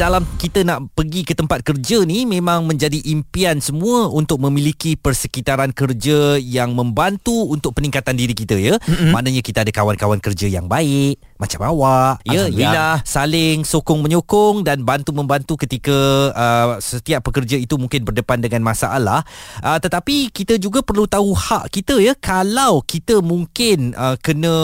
dalam kita nak pergi ke tempat kerja ni memang menjadi impian semua untuk memiliki persekitaran kerja yang membantu untuk peningkatan diri kita ya. Mm-hmm. Maknanya kita ada kawan-kawan kerja yang baik macam awak ya yang saling sokong menyokong dan bantu membantu ketika uh, setiap pekerja itu mungkin berdepan dengan masalah. Uh, tetapi kita juga perlu tahu hak kita ya kalau kita mungkin uh, kena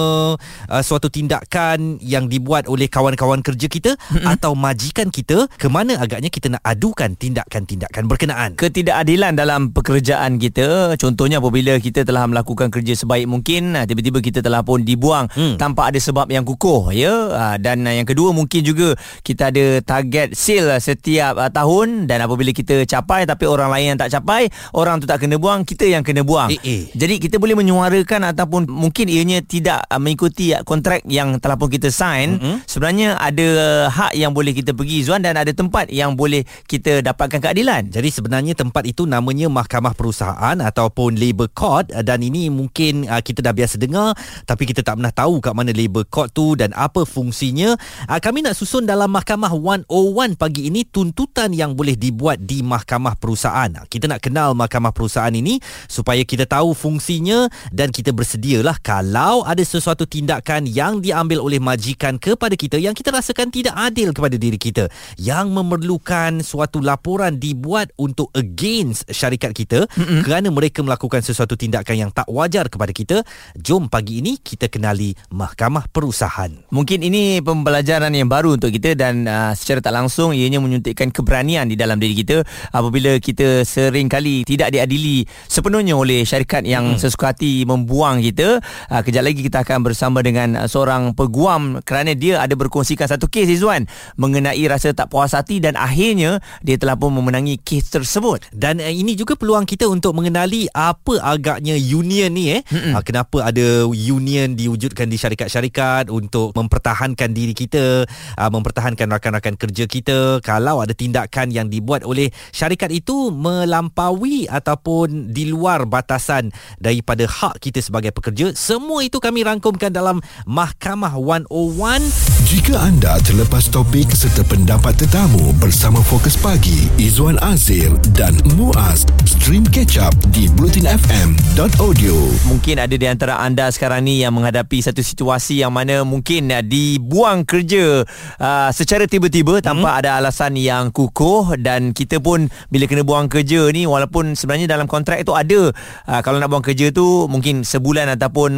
uh, suatu tindakan yang dibuat oleh kawan-kawan kerja kita mm-hmm. atau majikan kita ke mana agaknya kita nak adukan tindakan-tindakan berkenaan ketidakadilan dalam pekerjaan kita contohnya apabila kita telah melakukan kerja sebaik mungkin ah, tiba-tiba kita telah pun dibuang hmm. tanpa ada sebab yang kukuh ya ah, dan yang kedua mungkin juga kita ada target sale setiap ah, tahun dan apabila kita capai tapi orang lain yang tak capai orang tu tak kena buang kita yang kena buang eh, eh. jadi kita boleh menyuarakan ataupun mungkin ianya tidak mengikuti kontrak yang telah pun kita sign mm-hmm. sebenarnya ada hak yang boleh kita pergi Zuan dan ada tempat yang boleh kita dapatkan keadilan. Jadi sebenarnya tempat itu namanya Mahkamah Perusahaan ataupun Labour Court dan ini mungkin uh, kita dah biasa dengar tapi kita tak pernah tahu kat mana Labour Court tu dan apa fungsinya. Uh, kami nak susun dalam Mahkamah 101 pagi ini tuntutan yang boleh dibuat di Mahkamah Perusahaan. Uh, kita nak kenal Mahkamah Perusahaan ini supaya kita tahu fungsinya dan kita bersedialah kalau ada sesuatu tindakan yang diambil oleh majikan kepada kita yang kita rasakan tidak adil kepada diri kita yang memerlukan suatu laporan dibuat untuk against syarikat kita mm-hmm. kerana mereka melakukan sesuatu tindakan yang tak wajar kepada kita. Jom pagi ini kita kenali Mahkamah Perusahaan. Mungkin ini pembelajaran yang baru untuk kita dan uh, secara tak langsung ianya menyuntikkan keberanian di dalam diri kita apabila kita sering kali tidak diadili sepenuhnya oleh syarikat yang mm. sesuka hati membuang kita. Uh, kejap lagi kita akan bersama dengan seorang peguam kerana dia ada berkongsikan satu kes Izwan mengenai rasa rasa tak puas hati dan akhirnya dia telah pun memenangi kes tersebut. Dan uh, ini juga peluang kita untuk mengenali apa agaknya union ni eh. Uh, kenapa ada union diwujudkan di syarikat-syarikat untuk mempertahankan diri kita, uh, mempertahankan rakan-rakan kerja kita kalau ada tindakan yang dibuat oleh syarikat itu melampaui ataupun di luar batasan daripada hak kita sebagai pekerja. Semua itu kami rangkumkan dalam Mahkamah 101. Jika anda terlepas topik serta pendapat tetamu bersama Fokus Pagi Izwan Azir dan Muaz stream catch up di blutinfm.audio Mungkin ada di antara anda sekarang ni yang menghadapi satu situasi yang mana mungkin dibuang kerja uh, secara tiba-tiba hmm. tanpa ada alasan yang kukuh dan kita pun bila kena buang kerja ni walaupun sebenarnya dalam kontrak itu ada uh, kalau nak buang kerja tu mungkin sebulan ataupun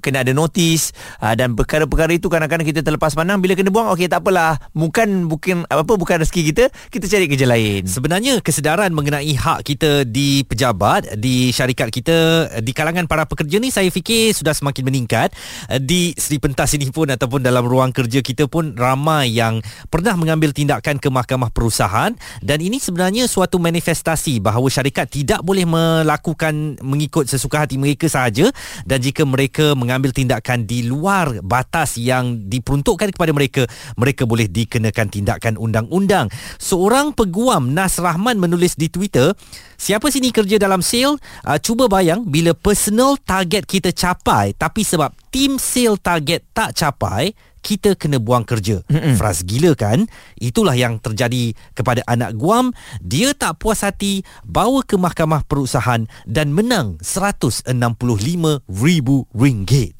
kena ada notis uh, dan perkara-perkara itu kadang-kadang kita terlepas pandang bila kena buang okey tak apalah. Bukan bukan apa bukan rezeki kita kita cari kerja lain. Sebenarnya kesedaran mengenai hak kita di pejabat di syarikat kita di kalangan para pekerja ni saya fikir sudah semakin meningkat. Di Seri Pentas ini pun ataupun dalam ruang kerja kita pun ramai yang pernah mengambil tindakan ke mahkamah perusahaan. Dan ini sebenarnya suatu manifestasi bahawa syarikat tidak boleh melakukan mengikut sesuka hati mereka sahaja. Dan jika mereka mengambil tindakan di luar batas yang diperuntukkan kepada mereka mereka boleh dikenakan tindakan dan undang-undang. Seorang peguam Nas Rahman menulis di Twitter, siapa sini kerja dalam sale? Uh, cuba bayang bila personal target kita capai tapi sebab team sale target tak capai, kita kena buang kerja. Mm-mm. Fras gila kan? Itulah yang terjadi kepada anak Guam. Dia tak puas hati bawa ke mahkamah perusahaan dan menang RM165,000.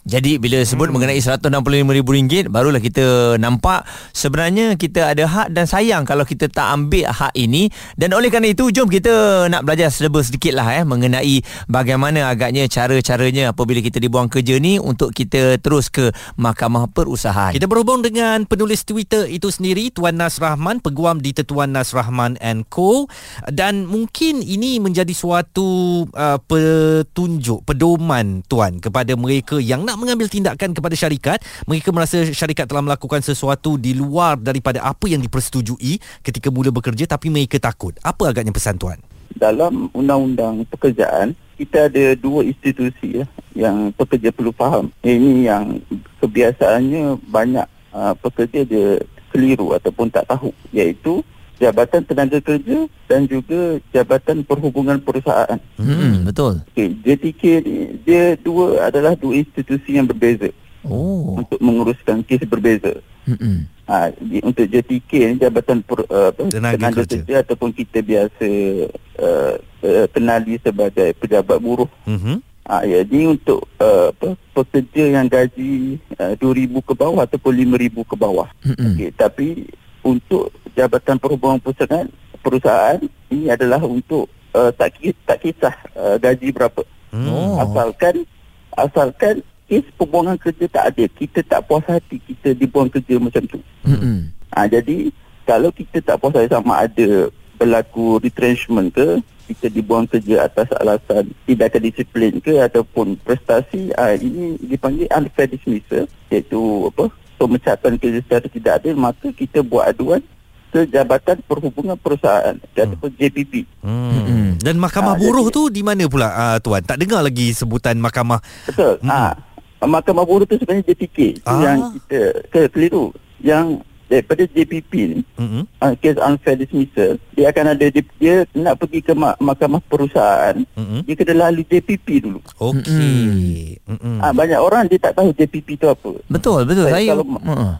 Jadi bila sebut mm. mengenai RM165,000 barulah kita nampak sebenarnya kita ada hak dan sayang kalau kita tak ambil hak ini dan oleh kerana itu jom kita nak belajar sedikit lah eh mengenai bagaimana agaknya cara-caranya apabila kita dibuang kerja ni untuk kita terus ke mahkamah perusahaan. Kita berhubung dengan penulis Twitter itu sendiri Tuan Nas Rahman, peguam di Tetuan Nas Rahman and Co dan mungkin ini menjadi suatu uh, petunjuk, pedoman tuan kepada mereka yang nak mengambil tindakan kepada syarikat, mereka merasa syarikat telah melakukan sesuatu di luar daripada apa yang dipersetujui ketika mula bekerja tapi mereka takut. Apa agaknya pesan tuan? Dalam undang-undang pekerjaan kita ada dua institusi ya, yang pekerja perlu faham. Ini yang kebiasaannya banyak uh, pekerja dia keliru ataupun tak tahu iaitu Jabatan Tenaga Kerja dan juga Jabatan Perhubungan Perusahaan. Hmm, betul. Okay, JTK ni dia dua adalah dua institusi yang berbeza Oh. untuk menguruskan kes berbeza. Hmm. Ha, di, untuk JTK ni Jabatan per, uh, apa, Tenaga Tenaga Kerja. Kerja ataupun kita biasa uh, uh, kenali sebagai pejabat buruh. Mhm. Ha, ya, ni untuk uh, apa, pekerja yang gaji uh, 2,000 ke bawah ataupun 5,000 ke bawah. Hmm. Okey, tapi untuk Jabatan Perhubungan Perusahaan, perusahaan ini adalah untuk uh, tak, tak kisah uh, gaji berapa. Hmm. Oh. Asalkan asalkan kes pembuangan kerja tak ada, kita tak puas hati kita dibuang kerja macam tu. Hmm. Ha, jadi kalau kita tak puas hati sama ada berlaku retrenchment ke, kita dibuang kerja atas alasan tindakan disiplin ke ataupun prestasi, ha, ini dipanggil unfair dismissal iaitu apa? Pemecatan kerja secara tidak adil, maka kita buat aduan ke Jabatan Perhubungan Perusahaan ataupun JPP. Hmm. Dan mahkamah Ah, buruh jadi- tu di mana pula uh, tuan? Tak dengar lagi sebutan mahkamah. Betul. Hmm. Ha. Mahkamah Buruh tu sebenarnya JPK. Ah. yang kita ke keliru. Yang daripada JPP ni Mhm. uh, kes unfair dismissal dia akan ada dia, dia nak pergi ke ma- mahkamah perusahaan Mhm. dia kena lalu JPP dulu Okey. Mhm. ah, banyak orang dia tak tahu JPP tu apa Betul, betul. Saya Saya kalau- uh.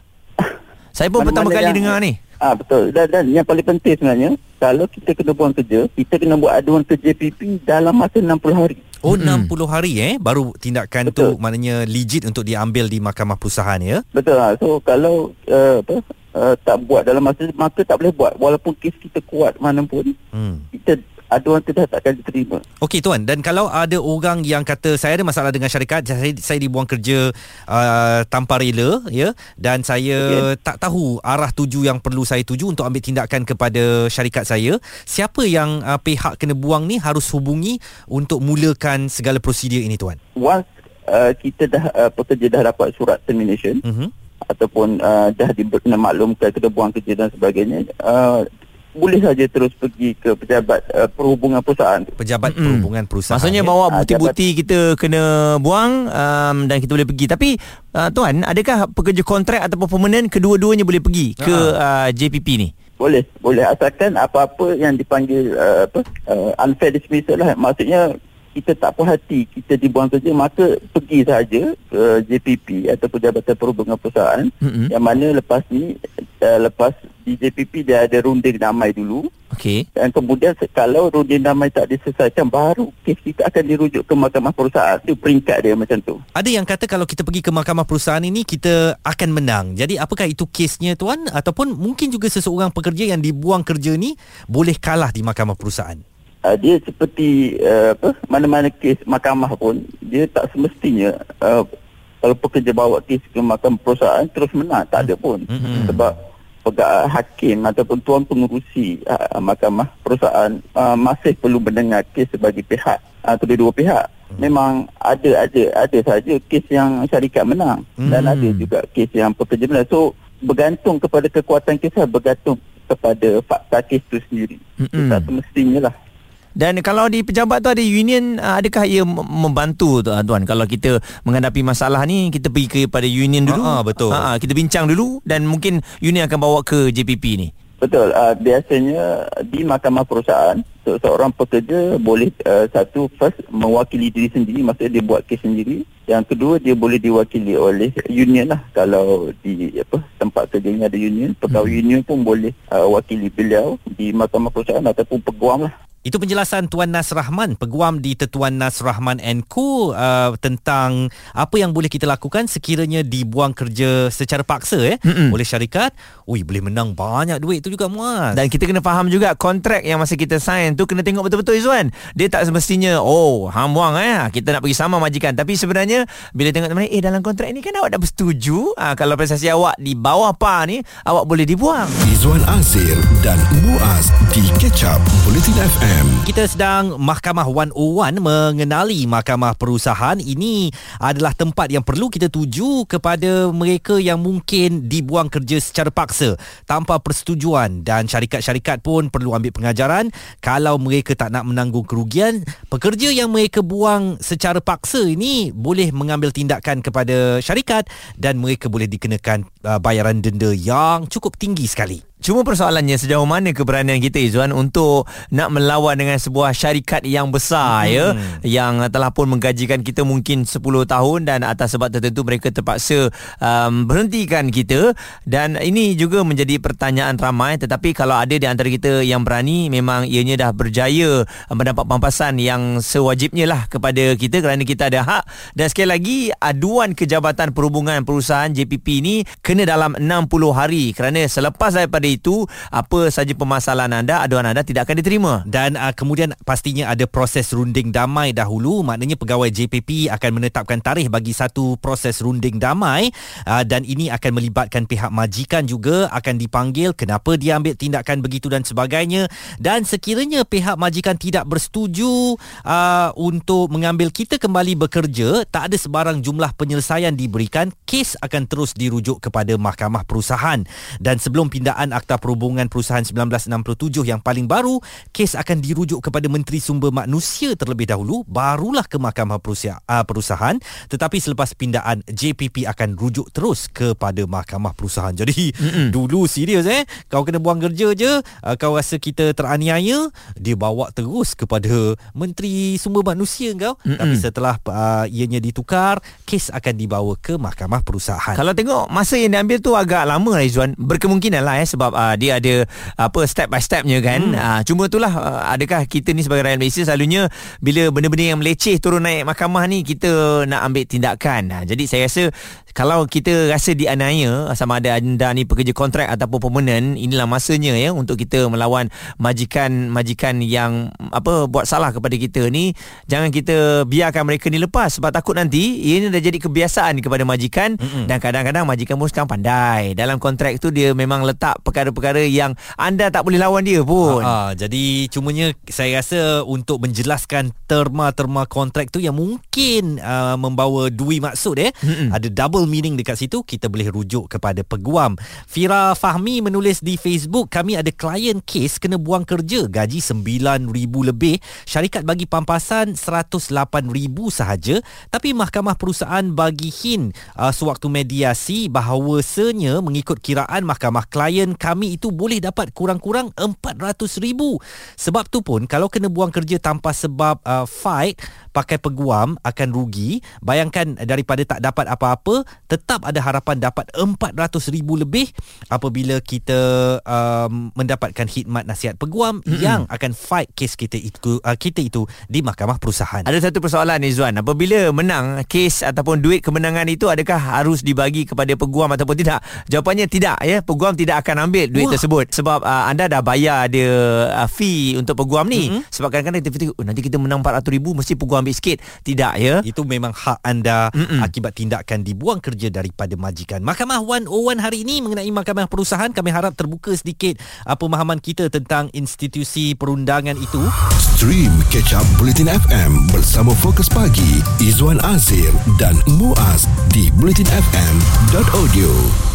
Saya pun pertama kali yang- dengar ni. ah betul dan, dan yang paling penting sebenarnya kalau kita kena buang kerja kita kena buat aduan ke JPP dalam masa 60 hari Oh Mm-mm. 60 hari eh baru tindakan tu Betul. maknanya legit untuk diambil di mahkamah perusahaan ya. betul ah. so kalau uh, apa uh, tak buat dalam masa maka tak boleh buat walaupun kes kita kuat mana pun Hmm. kita aduan tu dah takkan diterima Okey tuan dan kalau ada orang yang kata saya ada masalah dengan syarikat saya saya dibuang kerja uh, tanpa rela ya dan saya okay. tak tahu arah tuju yang perlu saya tuju untuk ambil tindakan kepada syarikat saya siapa yang uh, pihak kena buang ni harus hubungi untuk mulakan segala prosedur ini tuan. once uh, kita dah uh, pekerja dah dapat surat termination Mhm. ataupun uh, dah diberi maklumkan kena buang kerja dan sebagainya uh, boleh saja terus pergi ke pejabat uh, perhubungan perusahaan tu. Pejabat Mm-mm. perhubungan perusahaan. Maksudnya ya? bawa Ah, bukti-bukti kita kena buang um, dan kita boleh pergi. Tapi uh, tuan, adakah pekerja kontrak ataupun permanent kedua-duanya boleh pergi ke uh, JPP ni? Boleh, boleh asalkan apa-apa yang dipanggil uh, apa uh, unfair dismissal lah. Maksudnya kita tak puas hati kita dibuang kerja maka pergi saja ke JPP ataupun Jabatan Perhubungan Perusahaan Mm-mm. yang mana lepas ni uh, lepas di JPP dia ada runding damai dulu Okey. dan kemudian kalau runding damai tak diselesaikan baru kes kita akan dirujuk ke mahkamah perusahaan itu peringkat dia macam tu Ada yang kata kalau kita pergi ke mahkamah perusahaan ini kita akan menang. Jadi apakah itu kesnya tuan ataupun mungkin juga seseorang pekerja yang dibuang kerja ni boleh kalah di mahkamah perusahaan. uh, dia seperti uh, apa mana-mana kes mahkamah pun dia tak semestinya uh, kalau pekerja bawa kes ke mahkamah perusahaan terus menang tak ada pun Mm-mm. sebab pegawai hakim ataupun tuan pengurusi uh, mahkamah perusahaan uh, masih perlu mendengar kes sebagai pihak. Uh, kedua-dua pihak. Memang ada ada ada saja kes yang syarikat menang. Dan Hmm. ada juga kes yang pekerja menang. So bergantung kepada kekuatan kes lah, bergantung kepada fakta kes itu sendiri. Mm-mm. tak semestinya lah Dan kalau di pejabat tu ada union, uh, adakah ia mem- membantu tu, uh, tuan? Kalau kita menghadapi masalah ni, kita pergi kepada union dulu. Ah, ah, betul. Ah, ah, kita bincang dulu dan mungkin union akan bawa ke JPP ni. Betul. Uh, biasanya di mahkamah perusahaan se- seorang pekerja boleh uh, satu first mewakili diri sendiri maksudnya dia buat kes sendiri. Yang kedua dia boleh diwakili oleh union lah kalau di apa tempat kerjanya ada union. Pegawai hmm. union pun boleh uh, wakili beliau di mahkamah perusahaan ataupun peguam lah. Itu penjelasan Tuan Nas Rahman, peguam di Tetuan Nas Rahman Co uh, tentang apa yang boleh kita lakukan sekiranya dibuang kerja secara paksa eh Mm-mm. oleh syarikat. Ui boleh menang banyak duit tu juga Muaz. Dan kita kena faham juga kontrak yang masa kita sign tu kena tengok betul-betul Izzuan. Dia tak semestinya oh hang buang eh kita nak pergi sama majikan tapi sebenarnya bila tengok teman eh dalam kontrak ni kan awak dah bersetuju ah kalau prestasi awak di bawah par ni awak boleh dibuang. Izwan Azir dan Muaz di Catch Up Bulletin FM. Kita sedang Mahkamah 101 mengenali Mahkamah Perusahaan. Ini adalah tempat yang perlu kita tuju kepada mereka yang mungkin dibuang kerja secara paksa tanpa persetujuan. Dan syarikat-syarikat pun perlu ambil pengajaran kalau mereka tak nak menanggung kerugian, pekerja yang mereka buang secara paksa ini boleh mengambil tindakan kepada syarikat dan mereka boleh dikenakan uh, bayaran denda yang cukup tinggi sekali. Cuma persoalannya sejauh mana keberanian kita Izwan untuk nak melawan dengan sebuah syarikat yang besar hmm. ya yang telah pun menggajikan kita mungkin 10 tahun dan atas sebab tertentu mereka terpaksa um, berhentikan kita dan ini juga menjadi pertanyaan ramai tetapi kalau ada di antara kita yang berani memang ianya dah berjaya mendapat pampasan yang sewajibnya lah kepada kita kerana kita ada hak dan sekali lagi aduan ke Jabatan Perhubungan Perusahaan JPP ini kena dalam 60 hari. Kerana selepas daripada itu apa saja permasalahan anda aduan anda tidak akan diterima. Dan uh, kemudian pastinya ada proses runding damai dahulu. Maknanya pegawai JPP akan menetapkan tarikh bagi satu proses runding damai. Uh, dan ini akan melibatkan pihak majikan juga. Akan dipanggil kenapa dia ambil tindakan begitu dan sebagainya. Dan sekiranya pihak majikan tidak bersetuju uh, untuk mengambil kita kembali bekerja tak ada sebarang jumlah penyelesaian diberikan kes akan terus dirujuk kepada mahkamah perusahaan dan sebelum pindaan Akta Perhubungan Perusahaan 1967 yang paling baru, kes akan dirujuk kepada Menteri Sumber Manusia terlebih dahulu, barulah ke Mahkamah ah, Perusahaan. Tetapi selepas pindaan, JPP akan rujuk terus kepada Mahkamah Perusahaan. Jadi, Mm-mm. dulu serius eh, kau kena buang kerja je, ah, kau rasa kita teraniaya, dia bawa terus kepada Menteri Sumber Manusia kau. Mm-mm. Tapi setelah uh, ianya ditukar, kes akan dibawa ke Mahkamah Perusahaan. Kalau tengok masa yang diambil tu agak lama lah Izzuan. Berkemungkinan lah eh sebab uh, dia ada apa step by stepnya kan. Hmm. Uh, cuma itulah uh, adakah kita ni sebagai rakyat Malaysia selalunya bila benda-benda yang meleceh turun naik mahkamah ni kita nak ambil tindakan. Uh, jadi saya rasa kalau kita rasa dianiaya sama ada anda ni pekerja kontrak ataupun permanent inilah masanya ya untuk kita melawan majikan-majikan yang apa buat salah kepada kita ni jangan kita biarkan mereka ni lepas sebab takut nanti ini dah jadi kebiasaan kepada majikan Mm-mm. dan kadang-kadang majikan pun sekarang pandai dalam kontrak tu dia memang letak perkara-perkara yang anda tak boleh lawan dia pun ha, jadi cumanya saya rasa untuk menjelaskan terma-terma kontrak tu yang mungkin uh, membawa dui maksud eh Mm-mm. ada double double meaning dekat situ kita boleh rujuk kepada peguam. Fira Fahmi menulis di Facebook kami ada klien kes kena buang kerja gaji 9000 lebih syarikat bagi pampasan 108000 sahaja tapi mahkamah perusahaan bagi hin uh, sewaktu mediasi bahawasanya mengikut kiraan mahkamah klien kami itu boleh dapat kurang-kurang 400000 sebab tu pun kalau kena buang kerja tanpa sebab uh, fight pakai peguam akan rugi bayangkan daripada tak dapat apa-apa tetap ada harapan dapat 400 ribu lebih apabila kita um, mendapatkan khidmat nasihat peguam mm-hmm. yang akan fight kes kita itu uh, kita itu di mahkamah perusahaan. Ada satu persoalan ni Zuan, apabila menang kes ataupun duit kemenangan itu adakah harus dibagi kepada peguam ataupun tidak? Jawapannya tidak ya, peguam tidak akan ambil duit Wah. tersebut sebab uh, anda dah bayar dia uh, fee untuk peguam ni. Mm-hmm. Sebab kadang-kadang kita fikir oh, nanti kita menang 400 ribu mesti peguam ambil sikit. Tidak ya. Itu memang hak anda Mm-mm. akibat tindakan dibuang kerja daripada majikan. Mahkamah 101 hari ini mengenai mahkamah perusahaan kami harap terbuka sedikit uh, pemahaman kita tentang institusi perundangan itu. Stream Catch Up Bulletin FM bersama Fokus Pagi Izwan Azir dan Muaz di bulletinfm.audio.